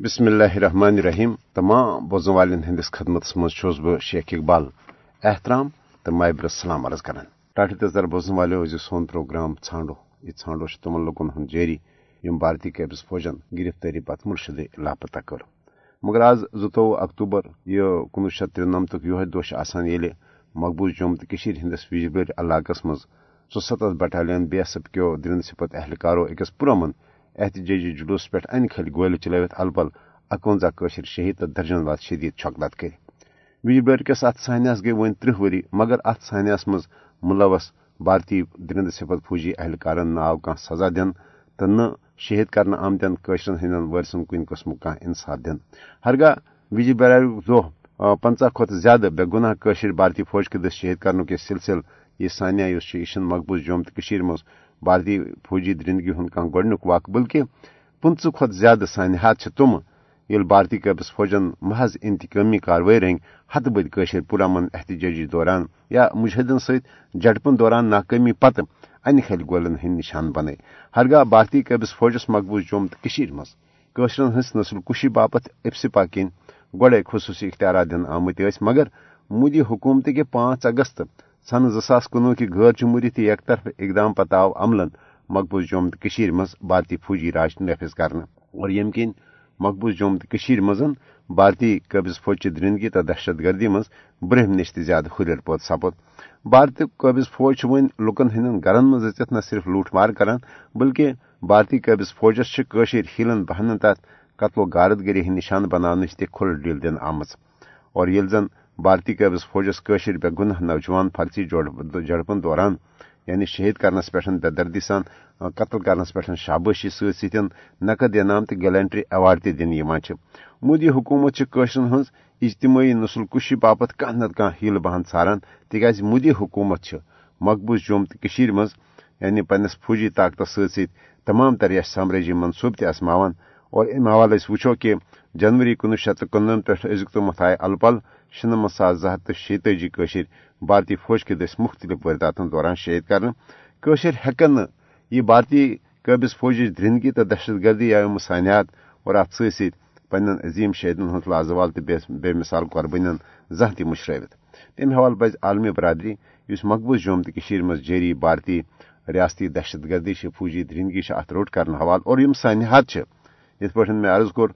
بسم اللہ الرحمن الرحیم۔ تمام بوزن والن ہندس خدمت مز بہ شیخ اقبال۔ احترام تو مابر السلام عرض کران ٹاٹھ تذر بوزن والو سون پروگرام ژھانڈو۔ یہ ژھانڈو تمن لوکن ہند جاری یم بھارتی قبض فوجن گرفتاری پتہ مرشد لاپتہ کر مگر آز زوتوہ اکتوبر یہ کنوہ شیت ترنمت یہ دہ یل مقبوض جوم تو ہندس وجبر علاقس مز ژستھ بٹالین بی ایس ایف کیو درند سپت اہلکارو اکس پرامن احتجاجی جلوس پہ ان کھل گول چلوت البل اکونزہ قشر شہید تو درجن واد شدید چھکلت کر وجبر کس ات سانیاس گئی ون ترہ وری، مگر ات سانیاس مز ملوث بھارتی درند سپت فوجی اہلکارن ناو کان سزا دن تو نہ شہید کرنے آمتین قشرن ہندین ورسن کن قسم کان انصاف دن ہرگاہ وجے برارک دہ پنچہ کھت زیادہ بے گناہ قشر بھارتی فوج کے دس شہید کرنے سلسل یہ سانیہ اس یہ مقبوض جوم تو مز بھارتی فوجی درندگی ہند کان گۄڈنیُک واقع، بلکہ پٕنژٕ کھۄتہٕ زیادٕ سانحات چھِ تِمہٕ ییٚلہِ بھارتی قبض فوجن محض انتقٲمی کاروٲیی رنگۍ ہتہٕ بٔدۍ کٲشِر پُرامن احتجاجی دوران یا مجاہدن سۭتۍ جھڑپن دوران ناکٲمی پتہٕ انہِ کھلہِ گولن ہٕنٛدۍ نشان بنٲے ہرگاہ بھارتی قبض فوجس مقبوض جوم تہٕ کٔشیٖر منٛز کٲشرن ہٕنٛز نسل کُشی باپتھ اپسپا کِنۍ گۄڈے خصوٗصی اختیارات دِنہٕ آمٕتۍ ٲسۍ، مگر مودی حکوٗمتٕکہِ پانٛژھ اگست سن زٕ ساس کُنوُہ کہِ غٲر جمہوٗری یک طرف اقدام پتہٕ آو عملن مقبوض جوم تو مز بھارتی فوجی راج نافذ کرنے اور یم کن مقبوض جوم تو مز بھارتی قبض فوج درندگی تو دہشت گردی مز برہم نش زیادہ ہریر پوت سپد۔ بھارتی قبض فوج ون لکن ہند گرن مز اچت نہ صرف لوٹ مار کران، بلکہ بھارتی قبض فوجس ہیلن بہن تر قتل و غارت گری ہند نشان بنانے تہ کھل ڈیل دن آمت اور یل زن بھارتی قبض فوجس قشر بے گناہ نوجوان فرضی جڑپن دوران یعنی شہید کرنس پہ بے دردی سان، قتل کرنس پہ شاباشی ستن نقد انعام تو گیلنٹری ایوارڈ تہ دن مودی حکومت قشرن ہز اجتماعی نسل کشی باپت کھانا نت کھانا ہیل بہان ژھاران، تکیاز مودی حکومت مقبوض جوم تو مز یعنی پنس فوجی طاقت ست تمام تر سامراجی منصوبہ تہ اور ام حوالہ وچھو کہ جنوری کنوہ شیت کنن پہ ازیک تمت آئے الپل شنمت ساس زٕ ہتھ تہٕ شیتٲجی قشر بھارتی فوج کے دس مختلف وارداتن دوران شہید کرشر ہیکن نہ یہ بھارتی قابض فوجی درندگی تو دہشت گردی یا سانیات اور ات ست پن عظیم شہیدن ہند لازوال تو بے مثال قربانین زہ تہ مشرت تمہ حوالہ پز عالمی برادری اس مقبوض جوم تو مز جاری بھارتی ریاستی دہشت گردی فوجی درندگی ات روٹ کرنے حوالہ اور یم سانحات یت پہ میں عرض کور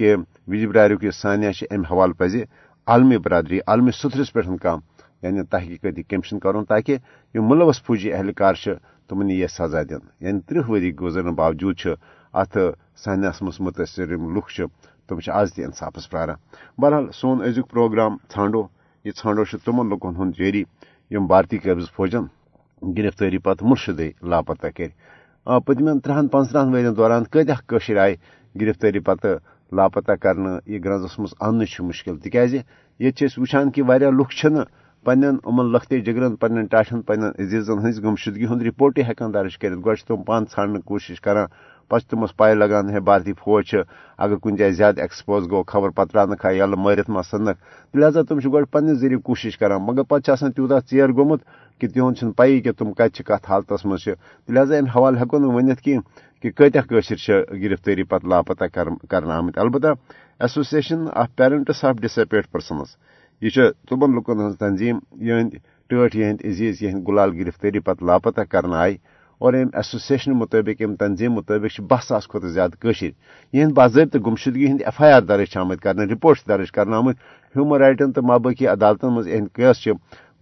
کہ وجہ برارک یہ سانیہ ام حوالہ پزِ عالمی برادری، عالمی سترس پہ کم یعنی تحقیقاتی کمیشن کرن تاکہ یہ ملوث فوجی اہلکار تمن یہ سزا دن یعنی ترہ وری گزرنے باوجود ات سانس مز متاثر لکھ تم آز تہ انصافس پراران بہرحال سون ازیک پروگرام ژھانڈو یہ ژھانڈو تمن لکن ہند جاری یم بھارتی قبض فوجن گرفتاری پتہ مرشدے لاپتہ کر پتمین ترہن پانچترہن ورین دوران کتیا آئے گرفتاری پتہ لاپتہ کرنے یہ گرنزس مز ان مشکل، تکیاز یہ وچان کہ لکھ پن امن لختے جگرن پن ٹاٹن پن عزیزن ہز گمشدگی ہند رپورٹ ہکان درج کر گو تم پان ژھانڈنے کوشش کران پہ تمس پائے لگان ہے بھارتی فوج اگر کن جائے زیادہ ایکسپوز گو، خبر پترا کھا یل مارت ما سنک لہذا تم گو پنس ذریعہ کوشش کران۔ مگر پتہ تیوتہ ژیر گومت کہ تہد پی کہ تم کت کت حالتس مز لہذا ام حوالہ ہیکو ورنت کی کہ کتیا قشر گرفتاری پتہ لاپتہ کرنا آمت البتہ association of parents of disappeared persons یہ تمن لکن ہز تنظیم یہ ٹاٹ یہ عزیز یہ گلال گرفتاری پتہ لاپتہ کرنا آئی اور ام ایسوسیشن مطابق ام تنظیم مطابق بہ ساس کھت زیادہ یہ باضابطہ گمشدگی ہند ایف آئی آر درج آمت کرنے رپورٹس درج کرنا آمت ہیومن رائٹن تو مابقی عدالتن مز اہد کیس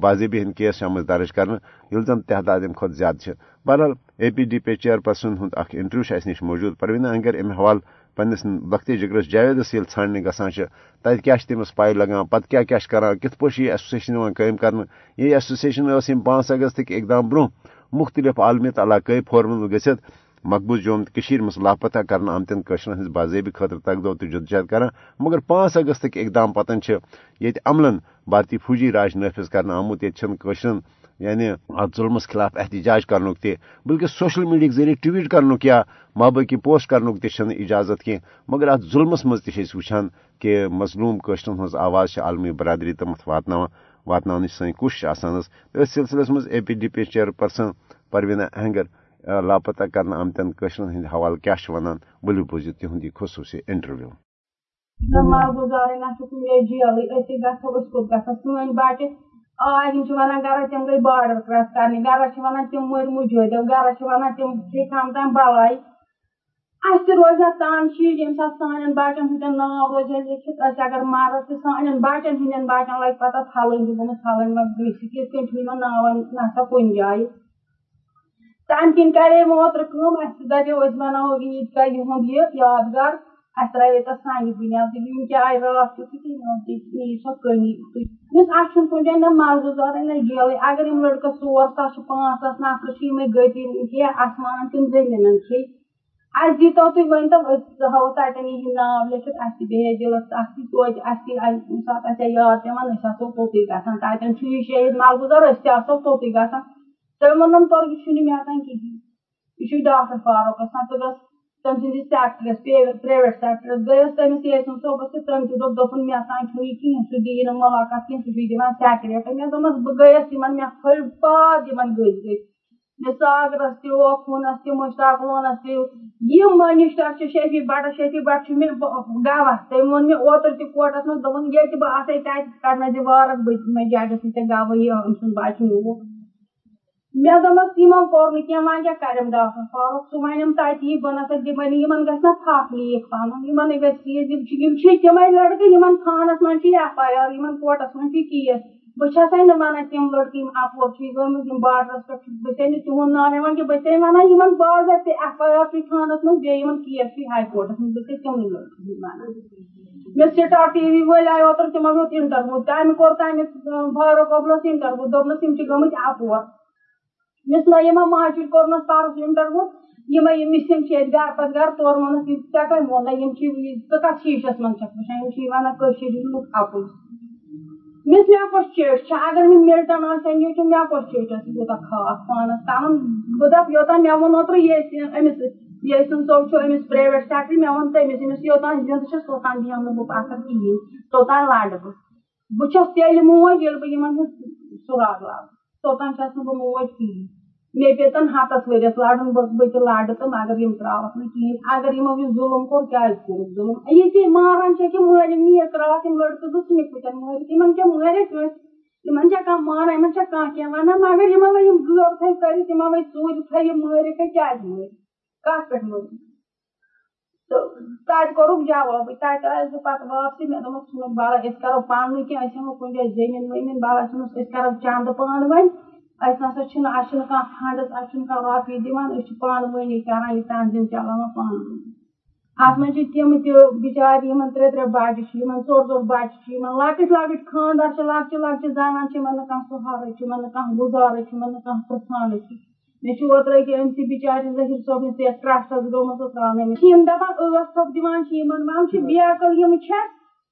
باضابی ہند کیس آمت درج کرنے۔ یل زن تعداد ام کھت زیادہ بہرحال A P D P chairperson ہند اخ انٹرویو اس نش موجود۔ پروینہ انگر ام حوالہ پنس وقتی جگرس جاویدس یل ژھانڈنے گژھان تت کیا تمس پائی لگان پتہ کیا کیا کران کت پٲٹھۍ یہ ایسوسیشن یوان قٲیم کرنہٕ یہ ایسوسیشن ٲس یم پانٛژھ اگستٕکۍ اقدام برونٛہہ مختلف عالمی علاقائی فورمن گژھِتھ مقبوض جوم تو مز لاپتہ کرنا آمتین قشرن ہز باضابی خاطر تقدو تو جدوجہد کران مگر پانچ اگست اقدام پتن یہ عملن بھارتی فوجی راج نافذ کرنا آمت قشرن یعنی ات ظلمس خلاف احتجاج کرنک تہ بلکہ سوشل میڈیا ذریعے ٹویٹ کرنک یا مابقی پوسٹ کرنک تہ اجازت کی مگر ات ظلمس مز تہ کہ مظلوم قشرن ہز آواز عالمی برادری تمت واتن واتن سن کوشش آسان اس سلسلس مز A P D P chairperson Parveena Ahangar لاپتہ کرنا آمتین قشرن ہند حوالہ کیا ونان بلو بوزو تہد یہ خصوصی انٹرویو نہ مال گزارے نہ کنے جیل اسی گھو اس کوت گھا سن بچہ آ ہم ونان گرا تم گئی بارڈر کراس کرنے گرا تام بلائی اس روز تان چیز یم سات سان بچن ہند ناو روز لکھت اس اگر مارس تو سان بچن ہند بچن لگ پتہ تھلن دن تھلن مت گھس کت کن ناو نسا کن جائے تمہ کن کرے موتر کم اس دپو اس بناو عید کا یہند یہ یادگار اس ترے تس سانہ بنیاد یم چائے رات تھی نیو سو کمی یس اتھ کن جائے نہ مال گزارے نہ گیل اگر یم لڑکس ژور ساس پانچ ساس نفر یم گتی کی آسمان تم زمین کھی اس دیتو تھی ون تو ہاو تتن یہ ناو لکھت اس بیٚیہِ دلس اکھ توتہِ اَسہِ ییٚمہِ ساتہٕ اَسہِ یاد پیٚوان أسۍ آسو توٚتُے گژھان تتٮ۪ن چھُ یہِ شہید ملگُزار أسۍ تہِ آسو توٚتُے گژھان تٔمۍ ووٚنُن تور یہِ چھُنہٕ مےٚ کِہیٖنۍ یہِ چھُ ڈاکٹر فاروق آسان ژٕ گژھ تٔمۍ سٕنٛدِس سیکٹرس پرٛیویٹ سیکٹرس گٔیَس تٔمِس یاسِن صٲبس تہٕ تٔمۍ تہِ دوٚپ دوٚپُن مےٚ تام چھُنہٕ یہِ کِہیٖنۍ سُہ دِیہِ نہٕ مُلاقات کینٛہہ سُہ چھُے دِوان سیکریٹ مےٚ دوٚپمَس بہٕ گٔیَس یِمن مےٚ پھٔلۍ پاد یِمن گٔژھۍ گٔژھۍ مےٚ ساگرس تہِ اوکھوٗنس تہِ مُشتاق لونس تہِ یِم منِسٹر چھِ شفیع بٹ شفیع بٹ چھُ مےٚ گواہ تٔمۍ ووٚن مےٚ اوترٕ تہِ کوٹس منٛز، دوٚپُن ییٚتہِ بہٕ آسے تتہِ کرنٲے زِ وارس بہٕ مےٚ ججس نِش ژےٚ گواہی أمۍ سُنٛد بچہٕ نیوٗکھ مےٚ دوٚپمَس یِمو کوٚر نہٕ کینٛہہ وۄنۍ کیٛاہ کریم ڈاکٹر فاروق؟ سُہ وَنیم تتی بہٕ نسا دِمے نہٕ، یِمن گژھِ نا تھپھ لیٖک پَنُن یِمن گژھِ چیٖز، یِم چھِ یِم چھِ تِمے لڑکہٕ، یِمن تھانس منٛز چھِ ایف آی آر، یِمن کوٹس منٛز چھِ کیس۔ بہٕ چھسے ونان تِم لڑکہٕ یِم اپور چھِ گٔمٕتۍ یِم بارڈرس پٮ۪ٹھ بہٕ چھسے نہٕ تِہُنٛد ناو ہٮ۪وان کینٛہہ بہٕ ایف آی آر تھانس منٛز بیٚیہِ کیس چھُ ہاے کورٹس منٛز بہٕ چھسے تِمنٕے لڑکہٕ ہُنٛد ونان مےٚ سٹار ٹی وی وٲلۍ آے اوترٕ تِمو ہیوٚت انٹرویو تمہِ کوٚر تمہِ فاروق عبدُلس انٹرویو دوٚپنس یِم چھِ گٔمٕتۍ اپور مس نعیمہ ماجد کوٚرنس پرُس انٹرویو یِمے یِم مِسِنگ چھِ ییٚتہِ گرٕ پتہٕ گرٕ تورٕ ووٚنُکھ ژےٚ کٔمۍ ووٚنَے یِم چھِ ونان کٔشیٖرِ لُکھ مےٚ کۄس چیٹ چھِ اگر مےٚ مِلٹن آسہِ ہا چھُ مےٚ کۄس چیٚٹھ ٲس یوٗتاہ خاص پانس تام بہٕ دپ یوٚتام مےٚ ووٚن اوترٕ ییٚتہِ أمِس ییٚسِن صٲب چھُ أمِس پرٛیویٹ سیکٹری مےٚ ووٚن تٔمِس أمِس یوٚتام زِندٕ چھَس توٚتام بیٚہمہٕ نہٕ بہٕ پتھر کِہیٖنۍ توٚتام لڑٕ بہٕ بہٕ چھَس تیٚلہِ موج ییٚلہِ بہٕ یِمن ہُنٛد سُراغ لاگہٕ توٚتام چھَس نہٕ بہٕ موج کِہیٖنۍ مےٚ پیٚتن ہتس ؤرِیس لڑُن بہٕ تہِ لڑٕ تہٕ مگر یِم تراوکھ نہٕ کِہیٖنۍ۔ اگر یِمو یہِ ظُلُم کوٚر کیازِ کوٚرُکھ ظُلُم؟ یہِ ماران چھِ کہِ مٲلِم نیٖک راتھ یِم لڑکہٕ زٕ ژھٕنِکھ پٲٹھۍ مٲرِتھ، یِمن کیٛاہ مٲرِکھ کٲنٛسہِ یِمن چھا کانٛہہ مانان یِمن چھا کانٛہہ کینٛہہ ونان؟ مگر یِمن وۄنۍ یِم غٲب تھٲے کٔرِتھ یِمن وۄنۍ ژوٗرِ تھٲے یِم مٲرِکھ کیازِ مٲرِکھ کتھ پٮ۪ٹھ مٲرِکھ تہٕ تتہِ کوٚرُکھ جوابٕے تتہِ آیس بہٕ پتہٕ واپسی، مےٚ دوٚپمَکھ ژھٕنُکھ بلا، أسۍ کرو پانہٕ کینٛہہ، أسۍ ہٮ۪مو کُنہِ جایہِ زٔمیٖن ؤمیٖن بلا ژھٕنُس أسۍ کرو چندٕ پانہٕ ؤنۍ اَسہِ نسا چھُنہٕ اَسہِ چھُنہٕ کانٛہہ فنڈٕس اَسہِ چھُنہٕ کانٛہہ رۄپیہِ دِوان أسۍ چھِ پانہٕ ؤنی کران یہِ تنظیٖم چلاوان پانہٕ ؤنی اتھ منٛز چھِ تِم تہِ بِچارِ یِمن ترٛےٚ ترٛےٚ بچہِ چھِ یِمن ژور ژور بچہِ چھِ یِمن لۄکٕٹۍ لۄکٕٹۍ خاندار چھِ لۄکچہِ لۄکچہِ زنان چھِ یِمن نہٕ کانٛہہ سہارٕ چھُ یِمن نہٕ کانٛہہ گُزارٕ چھُ یِمن نہٕ کانٛہہ پرژھانہٕ چھُ مےٚ چھُ اوترٕ أکیاہ أمسٕے بِچارِ ظہیٖر صٲبنِس یتھ ٹرسٹس گٔمٕژ تراونٲومٕژ یِم دپان ٲس تھوٚپ دِوان چھِ یِمن وۄنۍ چھِ بیکل یِم چھےٚ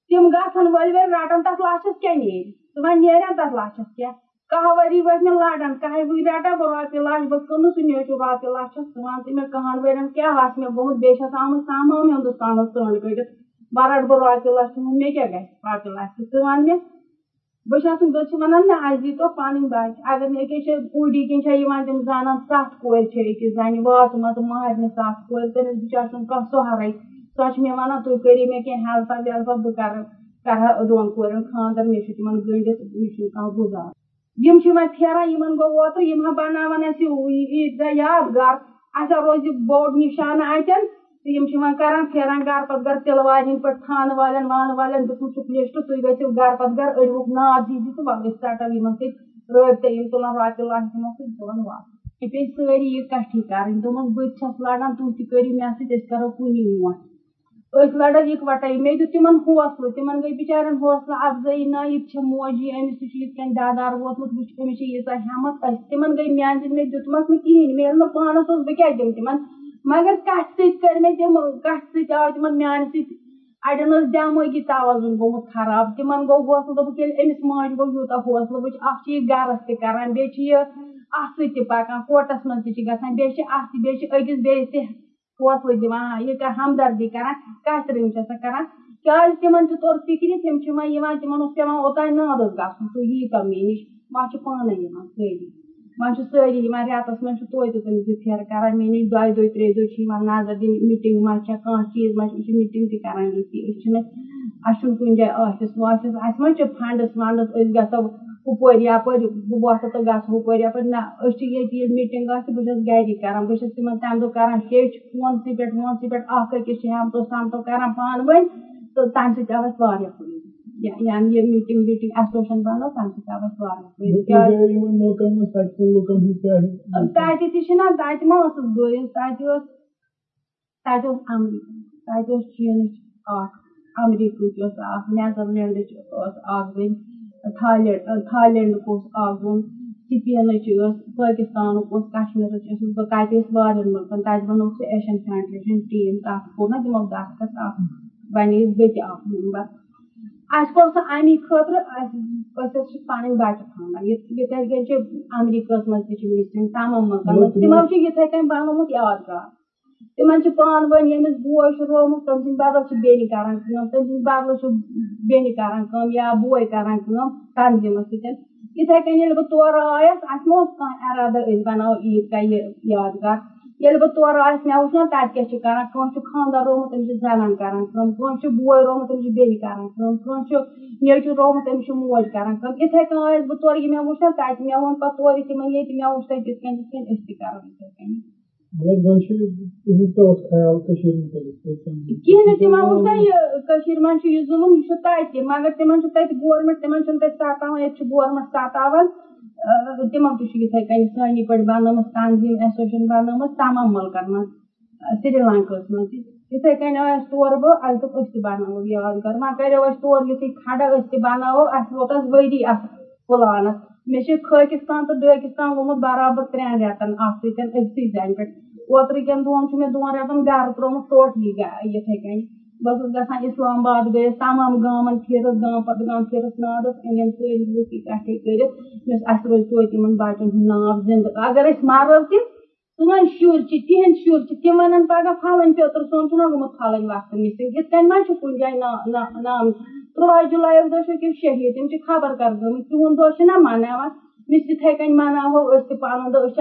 تِم گژھن ؤلۍ ؤلۍ رٹان تتھ لچھس کیٛاہ نیرِ تہٕ وۄنۍ نیرن تتھ لچھس کیٛاہ کاہ ؤری وٲتۍ مےٚ لڑان کاہہِ ؤرۍ رٹا بہٕ رۄپیہِ لچھ بہٕ کٕنہٕ سُہ نیچُو رۄپیہِ لچھس ژٕ وَن تہٕ مےٚ کٕہن ؤرین کیٛاہ آسہِ مےٚ گوٚمُت بیٚیہِ چھَس آمٕژ تمام ہندوستانس ژٲنٛڈ کٔڑِتھ بہٕ رٹہٕ بہٕ رۄپیہِ لَچھ لچھ مےٚ کیٛاہ گژھِ رۄپیہِ لچھ ژٕ وَن مےٚ بہٕ چھَس نہٕ بہٕ چھِ وَنان نہ اَسہِ دیٖتو پَنٕنۍ بَچہِ اگر نہٕ أکیاہ چھِ کوٗڈی کِنۍ چھےٚ یِوان تِم زنان سَتھ کورِ چھِ أکِس زَنہِ واتمژٕ مہرنہِ سَتھ کورِ تٔمِس بِچارِ چھُنہٕ کانٛہہ سہارٕے سۄ چھِ مےٚ وَنان تُہۍ کٔرِو مےٚ کینٛہہ ہیلپا ویلپا بہٕ کرٕ کرٕ ہا دۄن کورٮ۪ن خاندر مےٚ چھُ تِمن گٔنڈِتھ مےٚ چھُنہٕ کانٛہہ گُزار۔ یِم چھِ وۄنۍ پھیران یِمن گوٚو اوترٕ یِم ہا یادگار اَسہِ ہا روزِ بوٚڑ نِشانہٕ اَتٮ۪ن کران پھیران گرٕ پتہٕ گرٕ تِلہٕ والٮ۪ن پٲٹھۍ تھانہٕ والٮ۪ن وانہٕ والٮ۪ن دیُتمُت چھُکھ لِسٹ تُہۍ گٔژھِو گرٕ پتہٕ گرٕ أڑۍوُکھ ناد دِیِو تہٕ وَلہٕ أسۍ ژَٹو یِمن سۭتۍ رٲبطہٕ یِم تُلان رۄپیہِ لچھ دِمو تہٕ تُلان واپس مےٚ پیٚیہِ سٲری اِکٹھٕے کَرٕنۍ دوٚپمَس بہٕ تہِ چھَس لڑان تُہۍ تہِ کٔرِو مےٚ سۭتۍ أسۍ کُنی أسۍ لڑو اِکوَٹَے مےٚ دیُت تِمن حوصلہٕ، تِمن گٔے بِچارٮ۪ن حوصلہٕ، اَفضٲیی نہ یہِ تہِ چھےٚ موجی أمِس تہِ چھُ یِتھ کٔنۍ دادار ووتمُت، وٕچھ أمِس چھِ ییٖژاہ ہٮ۪مت أسۍ تِمن گٔے میانہِ سۭتۍ مےٚ دیُتمَکھ نہٕ کِہیٖنۍ، مےٚ ییٚلہِ نہٕ پانَس اوس بہٕ دِمہٕ تِمن؟ مگر کَتھِ سۭتۍ کٔرۍ مےٚ تِم، کَتھِ سۭتۍ آو تِمن میانہِ سۭتۍ؟ اَڑٮ۪ن ٲس دٮ۪مٲغی توازُن گوٚمُت خراب، تِمن گوٚو حوصلہٕ دوٚپُکھ ییٚلہِ أمِس ماجہِ گوٚو یوٗتاہ حوصلہٕ، وٕچھ اکھ چھِ یہِ گرس تہِ کران، بیٚیہِ چھِ یہِ اَتھ سۭتۍ تہِ پَکان، کوٹَس منٛز تہِ چھِ گژھان، بیٚیہِ چھِ اَتھ تہِ بیٚیہِ چھِ أکِس بیٚیِس تہِ حوصلہٕ دِوان یہِ کَر ہمدردی کران کَتھِ رٔنٛگۍ چھِ آسان کران کیازِ تِمن تہِ توٚر فِکرِ تِم چھِ وۄنۍ یِوان تِمن اوس پیوان اوٚتانۍ نادس گژھُن تُہۍ ییٖتو مےٚ نِش وۄنۍ چھِ پانے یِوان سٲری وۄنۍ چھِ سٲری یِوان رٮ۪تس منٛز چھِ توتہِ تِم زٕ پھیرٕ کران مےٚ نِش دۄیہِ دۄہہِ ترٛیٚیہِ دۄہہِ چھِ یِوان نظر دِنہِ مِٹِنگ ما چھےٚ کانٛہہ چیٖز ما چھِ أسۍ چھِ مِٹِنگ تہِ کران ییٚتی أسۍ چھِنہٕ اچھا کن جائے آفس وافس اس ما چھِ فنڈس ونڈس اس گھو ہپر یپ بہ وسا تو گھس ہپر یپ نہ یہ میٹنگ آ بہت گری کر بہت تم تمہ دہ کر ہیچ فونسے پہ فونسے پہ اخ أکس ہمتو سمتو کر پان ون تو تمہ سۭتۍ آو اَسہِ واریاہ فٲیدٕ۔ یعنی یہ میٹنگ ویٹنگ ایسوسیشن بنو تمہ سۭتۍ آو اَسہِ واریاہ فٲیدٕ۔ تتہِ تہِ چھِنہ تتہِ ما ٲسٕس بہٕ تتہِ اوس تتہِ اوس امریکہ تتہِ اوس چیٖنٕچ اکھ امریکہٕچ ٲس اکھ نیدرلینڈٕچ ٲس اکھ زٔنۍ تھالینڈ تھالینڈُک اوس اکھ زوٚن سپینٕچ ٲس پٲکِستانُک اوس کشمیٖرٕچ ٲسٕس بہٕ تتہِ ٲسۍ واریاہن مُلکن تتہِ بنووُکھ سُہ ایشین فیڈریشن ٹیٖم تتھ کوٚر نا تِمو دستخط اکھ بنے أسۍ بیٚیہِ تہِ اکھ ممبر اَسہِ کوٚر سُہ اَمی خٲطرٕ أسۍ أسۍ حظ چھِ پنٕنۍ بچہِ تھاوان یِتھے کٔنۍ چھِ امریکہس منٛز تہِ چھِ میٖٹنگ تمام مُلکن منٛز تِمو چھُ یِتھے کٔنۍ بنومُت یادگار تمن پان ؤنۍ ییٚمِس بوے چھُ روومُت تٔمۍ سٕنٛدِ بدل چھِ بیٚنہِ کران کٲم تٔمۍ سٕنٛدِ بدلہٕ چھُ بیٚنہِ کران کٲم یا بوے کران کٲم تنظیٖمس سۭتۍ یِتھے کٔنۍ ییٚلہِ بہٕ تورٕ آیس اَسہِ ما اوس کانٛہہ اِرادٕ أسۍ بناوو عیٖد گاہ یہِ یادگار ییٚلہِ بہٕ تورٕ آیس مےٚ وٕچھ نا تتہِ کیاہ چھِ کران کٲنٛسہِ چھُ خانٛدر روومُت تٔمِس چھِ زنان کران کٲم کٲنٛسہِ چھُ بوے روومُت تٔمِس چھِ بیٚنہِ کران کٲم کٲنٛسہِ چھُ نیٚچوٗ روومُت تٔمِس چھِ موج کران کٲم یِتھے کٔنۍ آیس بہٕ تورٕ یہِ مےٚ وٕچھ نا تتہِ مےٚ ووٚن پتہٕ تورٕ تِمن ییٚتہِ مےٚ وٕچھ تتہِ تِتھ کٔنۍ تِتھ کٔنۍ أسۍ تہِ کرو یِتھے کٔنۍ کہیٖنۍ نہٕ تِمن وٕچھ نا یہِ کٔشیٖرِ منٛز چھُ یہِ ظُلُم یہِ چھُ تتہِ مگر تِمن چھُ تتہِ گورمینٹ تِمن چھُنہٕ تتہِ ستاوان ییٚتہِ چھُ گورمینٹ ستاوان تِمو تہِ چھُ یِتھے کٔنۍ سٲنی پٲٹھۍ بنٲومٕژ تنظیٖم ایسوسیشن بنٲومٕژ تمام مُلکن منٛز سری لنکاہس منٛز تہِ یِتھے کٔنۍ آیس تورٕ بہٕ اَسہِ دوٚپ أسۍ تہِ بناوو یادگار وۄنۍ کریو اَسہِ تورٕ یِتھُے کھڑا أسۍ تہِ بناوو اَسہِ ووت اَتھ ؤری اَتھ پٕلانس مےٚ چھِ خٲکِستان تہٕ ڈٲکِستان گوٚمُت برابر ترٛٮ۪ن رٮ۪تن اَتھ سۭتۍ أکسٕے زنہِ پٮ۪ٹھ اوترٕ کٮ۪ن دۄہن چھُ مےٚ دۄن رٮ۪تن گرٕ ترٛوومُت ٹوٹلی یِتھے کٔنۍ بہٕ ٲسٕس گژھان اسلام آباد گٔیس تمام گامن پھیٖرٕس گام پتہٕ گام پھیٖرٕس نادس أنِم سٲری لُکھ اِکٹھے کٔرِتھ مےٚ اَسہِ روزِ توتہِ یِمن بچن ہُنٛد ناو زِندٕ اگر أسۍ مرو تہِ سٲنۍ شُرۍ چھِ تِہنٛدۍ شُرۍ چھِ تِم وَنن پگاہ پھلٲنۍ پیٚتٕر سون چھُنہ گوٚمُت پھلٲنۍ وقتہٕ مِسِنگ یِتھ کٔنۍ ما چھُ کُنہِ جایہِ نام تُرٛواہ جُلایُک دۄہ چھُ أکِس شہیٖد تِم چھِ خبر کر گٔمٕتۍ تِہُنٛد دۄہ چھِنہ مناوان مِس یِتھے کٔنۍ مناوو أسۍ تہِ پنُن دۄہ أسۍ چھِ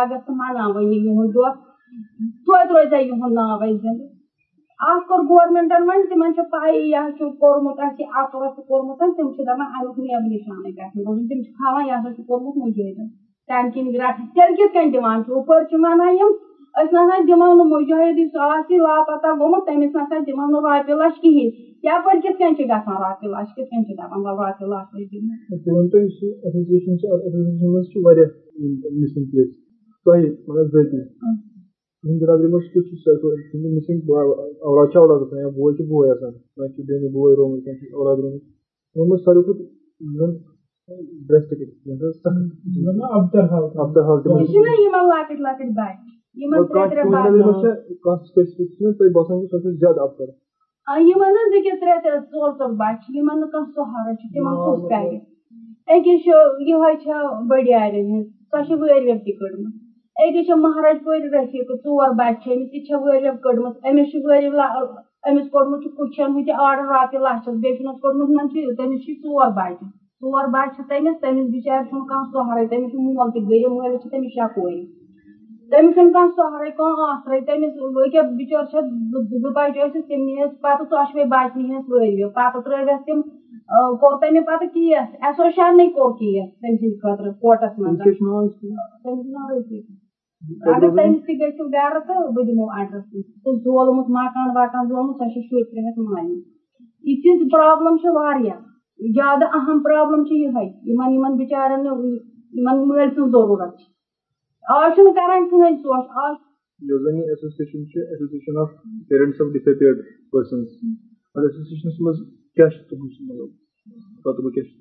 اگست مناوٲنی یِہُنٛد دۄہ توتہِ روزِ ہا یِہُنٛد ناو اَسہِ زِندٕ اکھ کوٚر گورمینٹن وۄنۍ تِمن چھِ پایی یہِ چھُ کوٚرمُت اَسہِ یہِ اَتھٕ وَتھٕ کوٚرمُت تِم چھِ دَپان اَمیُک نیب نِشانٕے گژھِ نہٕ تِم چھِ تھاوان یہِ ہسا چھُ کوٚرمُت مُجٲہدن تَمہِ کِنۍ گرٛٹھ تیٚلہِ کِتھ کٔنۍ دِوان ہُپٲرۍ چھِ وَنان یِم أسۍ نسا دِمو نہٕ مُجٲہد یُس آسہِ لاپتہ گوٚمُت تٔمِس نسا دِمو نہٕ رۄپیہِ لچھ کِہینۍ یپٲرۍ کِتھ کٔنۍ چھِ گژھان رۄپیہِ لچھ کِتھ کٔنۍ چھِ دپان وۄنۍ رۄپیہِ لچھ دِمو تُہنٛدِ برادری منٛز کیُتھ چھُ تُہنٛدِ مِسِنگ اولاد چھا اولاد گژھان یا بوے چھُ بوے آسان کانٛہہ چھُ بیٚنہِ بوے رومُت کانٛہہ چھُ اولاد رومُت منٛز ساروی کھۄتہٕ زن یہِ لۄکٕٹۍ لۄکٕٹۍ تۄہہِ باسان سۄ زیادٕ افسر یِمن حظ أکیاہ ترٛےٚ ترٛےٚ ژور ژور بچہِ چھِ یِمن نہٕ کانٛہہ سہارٕ چھُ تِمن کُس کرِ أکِس چھُ یِہوے چھےٚ بٔڑیارٮ۪ن ہٕنٛز سۄ چھِ وٲرۍ ویٚب تہِ کٔڑمٕژ أکِس چھِ مہراج پورِ رفیٖقہٕ ژور بچہِ چھِ أمِس تہِ چھےٚ وٲرۍ ویٚب کٔڑمٕژ أمِس چھُ وٲرۍ أمِس کوٚڑمُت چھُ کُچھن ہُہ تہِ آرڈر رۄپیہِ لچھس بیٚیہِ چھُنس کوٚڑمُت ہُمن چھُ تٔمِس چھِ ژور بچہِ ژور بچہِ چھِ تٔمِس تٔمِس بِچارِ چھُنہٕ کانٛہہ سہارے تٔمِس چھُنہٕ کانٛہہ سہارے کانٛہہ آسرے تٔمِس أکیاہ بِچٲر چھےٚ زٕ بچہِ ٲسِس تِم نِیَس پتہٕ ژۄشوے بچہِ نِہَس وٲرۍ ویٚو پتہٕ ترٲوٮ۪س تِم کوٚر تٔمۍ پتہٕ کیس ایسوسیشنٕے کوٚر کیس تٔمۍ سٕنٛدِ خٲطرٕ کوٹس منٛز تٔمِس ناو رفیٖق اگر تٔمِس تہِ گٔژھِو گرٕ تہٕ بہٕ دِمو ایڈرس سُہ زولمُت مکان وکان زولمُت سۄ چھِ شُرۍ ترٛےٚ ہَتھ مالنہِ یِژھ پرابلم چھِ واریاہ زیادٕ اہم پرابلم چھِ یِہے یِمن یِمن بِچارٮ۪ن یِمن مٲلۍ سٕنٛز ضروٗرت چھِ آز چھُنہٕ کران کٕہٕنۍ سونٛچ آز یۄس زن یہِ ایسوسیشن چھِ association of parents of disappeared persons اتھ ایسوسیشنس منٛز کیاہ چھُ تُہُنٛد مطلب رۄتبہٕ کیاہ چھُ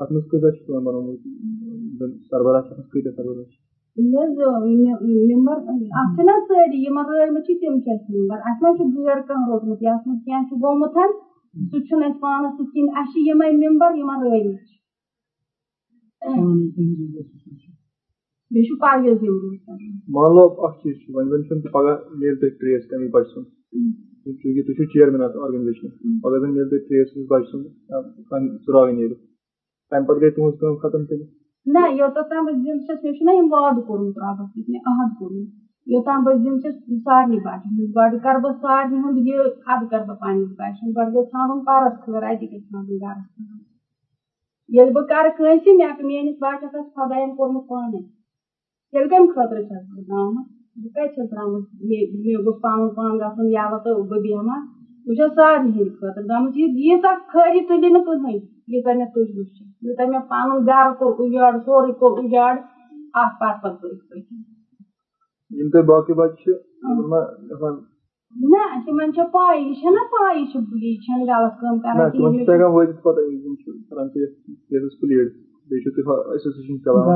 اتھ منٛز کۭژاہ چھِ تِمن بنومُت سربراہ چھِ اتھ منٛز کۭتیاہ سربراہ چھِ ممبر اتھ چھِنہ سٲری یِمن رٲومٕتۍ چھِ تِم چھِ اَسہِ ممبر اَسہِ ما چھُ غٲر کانٛہہ روٚٹمُت یَتھ منٛز کیٚنٛہہ چھُ گوٚمُت سُہ چھُنہٕ اَسہِ پانس سۭتۍ کِہیٖنۍ اَسہِ چھِ یِمے ممبر یِمن رٲومٕتۍ چھِ بیٚیہِ چھُ پرویز مان لو اکھ چیٖز چھُ وۄنۍ زن چھُنہٕ پگاہ میلہِ تۄہہِ ٹریس تَمہِ بچہِ سُنٛد چوٗنکہِ تُہۍ چھِو چیرمین اتھ آرگنایزیشن پگاہ زن میلہِ تۄہہِ ٹریس تٔمِس بچہِ سُنٛد ژُراوٕنۍ نیرِ تَمہِ پتہٕ گٔے تُہنٛز کٲم ختم تیٚلہِ نہ یوٚتتھ تام بہٕ زِندٕ چھَس مےٚ چھُنہ یِم وعدٕ کوٚرمُت رۄبَس سۭتۍ مےٚ عہد کوٚرمُت یوتام بہٕ دِمہٕ ژےٚ سارنٕے بَچن ہٕنٛز گۄڈٕ کَرٕ بہٕ سارنٕے ہُنٛد یہِ اَدٕ کَرٕ بہٕ پنٛنِس بَچہِ گۄڈٕ گژھِ ژھانٛڈُن پَرَس خٲر اَتی گژھِ ژھانٛڈُن گَرَس خٲر ییٚلہِ بہٕ کَرٕ کٲنٛسہِ مےٚ میٲنِس بَچَس آسہِ خۄدایَن کوٚرمُت پانَے تیٚلہِ کَمہِ خٲطرٕ چھَس بہٕ درٛامٕژ بہٕ کَتہِ چھَس درٛامٕژ مےٚ گوٚژھ پَنُن پان گژھُن یَلہٕ تہٕ بہٕ بیٚہمہ بہٕ چھَس سارنٕے ہِنٛدِ خٲطرٕ درٛامٕژ یہِ ییٖژاہ خٲری تُلہِ نہٕ کٕہٕنۍ ییٖژاہ مےٚ تُج وٕچھ یوٗتاہ مےٚ پَنُن گَرٕ کوٚر اُجاڑ سورُے کوٚر اُجاڑ اَتھ پَتہٕ پَتہٕ پٔتھۍ پٲٹھۍ یِم تۄہہِ باقٕے بَچہِ چھِ نہ تِمن چھِ پاے یہِ چھےٚ پاے یہِ چھِ یہِ چھَنہٕ غلط کٲم کران تِمن چھِ کِہیٖنۍ تگان وٲتِتھ پَتہٕ یِم چھِ کران تُہۍ کیسَس پٕلیڈ بیٚیہِ چھُو تُہۍ ایسوسیشن چلاوان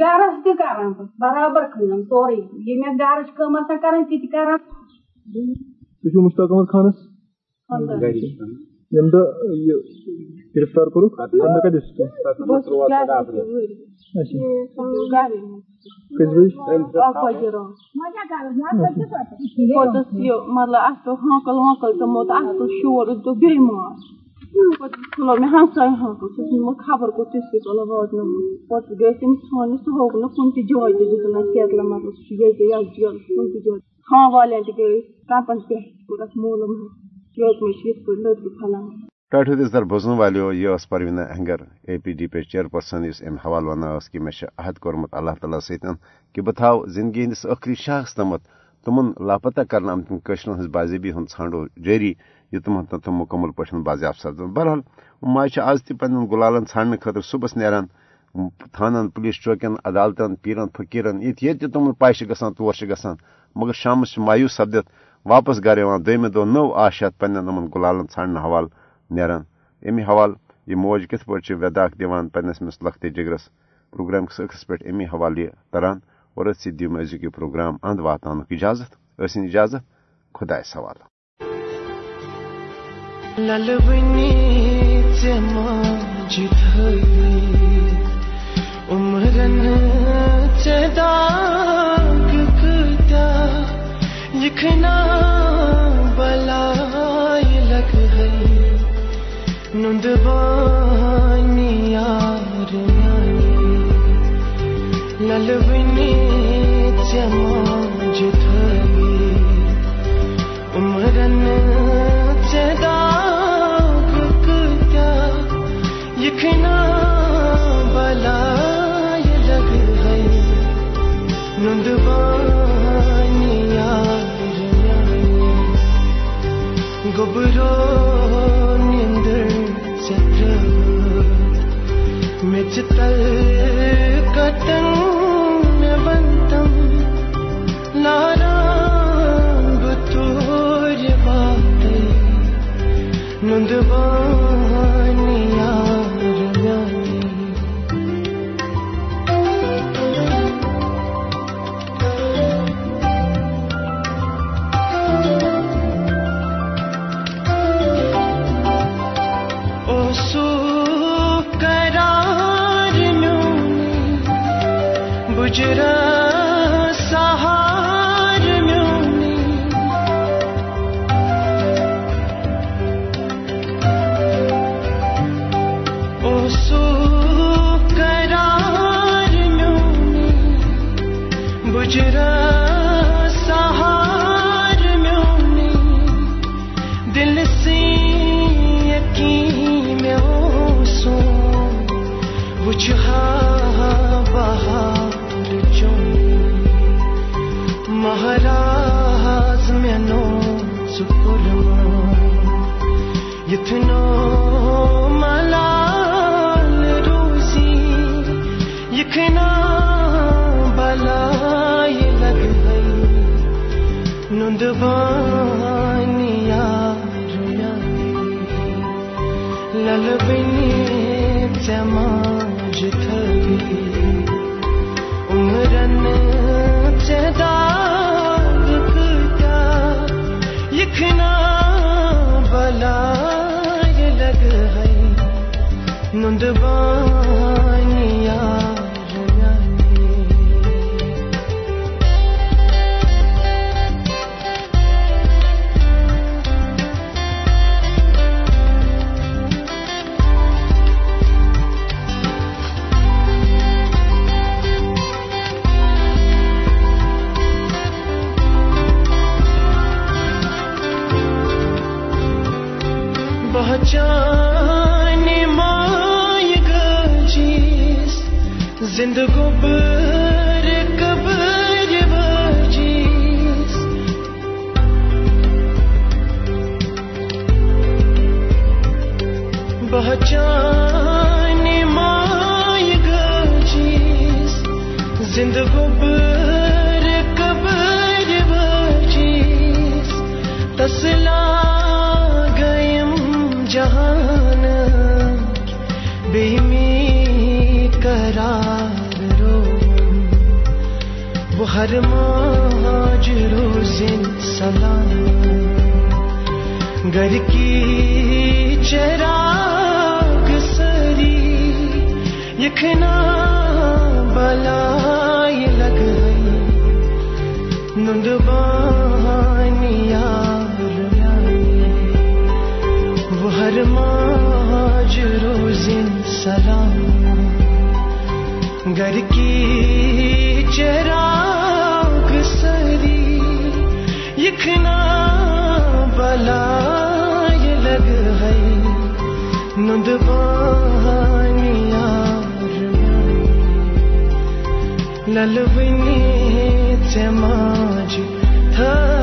گرس تہِ کران بہٕ برابر کٲم سورُے یہِ مےٚ گرٕچ کٲم آسان کران تہِ تہِ کران تُہۍ چھِو مُشتاق احمد خانَس اچھا مطلب أسۍ دوٚپ بیٚیہِ مار پَتہٕ کھُلو مےٚ ہمساے ہانکَل سُہ اوس نِمُت خبر کیٹلہٕ مطلب سُہ چھُ ییٚتہِ یَتھ جیلَس کُنہِ تہِ جایہِ تھام والٮ۪ن تہِ گٔے کَمپَن پٮ۪ٹھ کوٚر اَسہِ معلوٗم کیٛازِ بوزن والیو یہ ٲس Parveena Ahangar A P D P chairperson یُس امہِ حوالہٕ ونان ٲس کہِ مےٚ چھُ عہد کوٚرمُت اللہ تعالیٰ سۭتۍ کہِ بہٕ تھاو زندگی ہٕنٛدِس ٲخری شاہس تامَتھ تِمن لاپتہ کرنہٕ آمتٮ۪ن کٲشرٮ۪ن ہٕنٛز باضٲبی ہُنٛد ژھانڈو جٲری یہِ تِمن تِم مُکمل پٲٹھۍ بازیاب سپدن بہرحال ماجہِ چھِ آز تہِ پننٮ۪ن گُلالن ژھانڈنہٕ خٲطرٕ صبحس نیران تھانن پُلیٖس چوکین عدالتن پیٖرن فقیٖرن ییٚتہِ ییٚتہِ تہِ تِمن پاے چھِ گژھان تور چھِ گژھان مگر شامس چھِ مایوٗس سپدِتھ واپس گرٕ یِوان دویمہِ دۄہ نوٚو آش ہٮ۪تھ پننٮ۪ن یِمن گُلالن ژھانڈنہٕ حوالہٕ نیران امی حوالہٕ یہ موج کتھ پٲٹھۍ ویداک دِوان پننس مس لختے جگرس پروگرام کس ٲخرس پٮ۪ٹھ امی حوالہٕ یہ تران اور أتھۍ سۭتۍ دِیِو أزیُک یہِ پروگرام اند واتناونُک اجازت۔ ٲسِن اجازت خۄدایس حوالہٕ ژےٚ ماجہِ تھٲوی عمرن ژےٚ داغ نُند نند بانی للبنی زندگو قبر بہچان مائے گجیس زندگو قبر تسلا گیم جہان بیمی ہر ماج روزن سلام گھر کی چراغ سری یکنا بلائی لگ گئی۔ نندبانی وہ ہر ماج روزن سلام گھر کی چراغ دیکھنا بلائے لگ گئی۔ ندبانیا للبنی چماج تھا۔